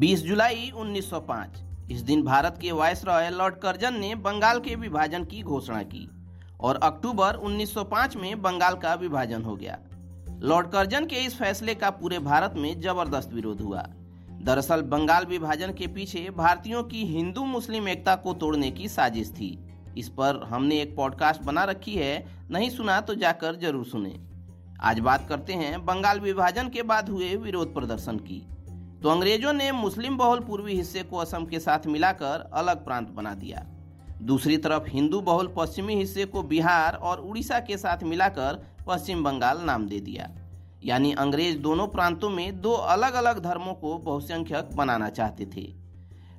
20 जुलाई 1905 इस दिन भारत के वायस रॉय लॉर्ड कर्जन ने बंगाल के विभाजन की घोषणा की और अक्टूबर 1905 में बंगाल का विभाजन हो गया। लॉर्ड कर्जन के इस फैसले का पूरे भारत में ज़बरदस्त विरोध हुआ। दरअसल बंगाल विभाजन के पीछे भारतीयों की हिंदू मुस्लिम एकता को तोड़ने की साजिश थी। इस पर हमने एक पॉडकास्ट बना रखी है, नहीं सुना तो जाकर ज़रूर सुने। आज बात करते हैं बंगाल विभाजन के बाद हुए विरोध प्रदर्शन की। तो अंग्रेज़ों ने मुस्लिम बहुल पूर्वी हिस्से को असम के साथ मिलाकर अलग प्रांत बना दिया। दूसरी तरफ़ हिंदू बहुल पश्चिमी हिस्से को बिहार और उड़ीसा के साथ मिलाकर पश्चिम बंगाल नाम दे दिया। यानी अंग्रेज़ दोनों प्रांतों में दो अलग अलग धर्मों को बहुसंख्यक बनाना चाहते थे।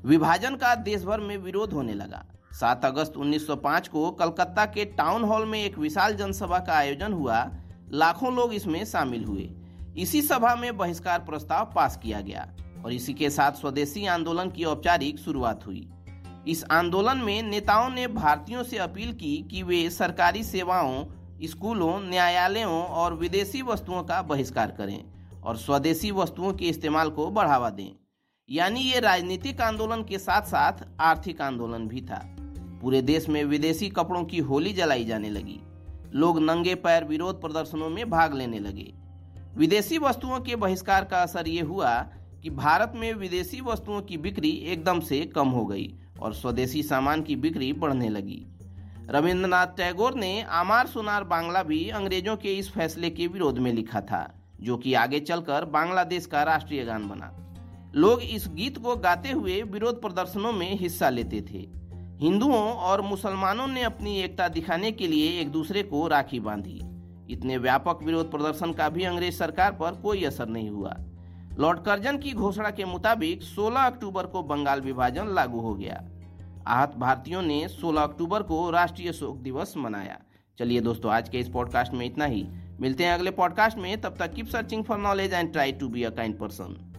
विभाजन का देश भर में विरोध होने लगा। 7 अगस्त 1905 को कलकत्ता के टाउन हॉल में एक विशाल जनसभा का आयोजन हुआ। लाखों लोग इसमें शामिल हुए। इसी सभा में बहिष्कार प्रस्ताव पास किया गया और इसी के साथ स्वदेशी आंदोलन की औपचारिक शुरुआत हुई। इस आंदोलन में नेताओं ने भारतीयों से अपील की कि वे सरकारी सेवाओं, स्कूलों, न्यायालयों और विदेशी वस्तुओं का बहिष्कार करें और स्वदेशी वस्तुओं के इस्तेमाल को बढ़ावा दें। यानी ये राजनीतिक आंदोलन के साथ साथ आर्थिक आंदोलन भी था। पूरे देश में विदेशी कपड़ों की होली जलाई जाने लगी। लोग नंगे पैर विरोध प्रदर्शनों में भाग लेने लगे। विदेशी वस्तुओं के बहिष्कार का असर ये हुआ कि भारत में विदेशी वस्तुओं की बिक्री एकदम से कम हो गई और स्वदेशी सामान की बिक्री बढ़ने लगी। रविंद्रनाथ टैगोर ने आमार सुनार बांग्ला भी अंग्रेज़ों के इस फैसले के विरोध में लिखा था, जो कि आगे चलकर बांग्लादेश का राष्ट्रीय गान बना। लोग इस गीत को गाते हुए विरोध प्रदर्शनों में हिस्सा लेते थे। हिंदुओं और मुसलमानों ने अपनी एकता दिखाने के लिए एक दूसरे को राखी बांधी। इतने व्यापक विरोध प्रदर्शन का भी अंग्रेज़ सरकार पर कोई असर नहीं हुआ। लॉर्ड कर्जन की घोषणा के मुताबिक 16 अक्टूबर को बंगाल विभाजन लागू हो गया। आहत भारतीयों ने 16 अक्टूबर को राष्ट्रीय शोक दिवस मनाया। चलिए दोस्तों, आज के इस पॉडकास्ट में इतना ही। मिलते हैं अगले पॉडकास्ट में। तब तक keep searching for knowledge and try to be a kind person.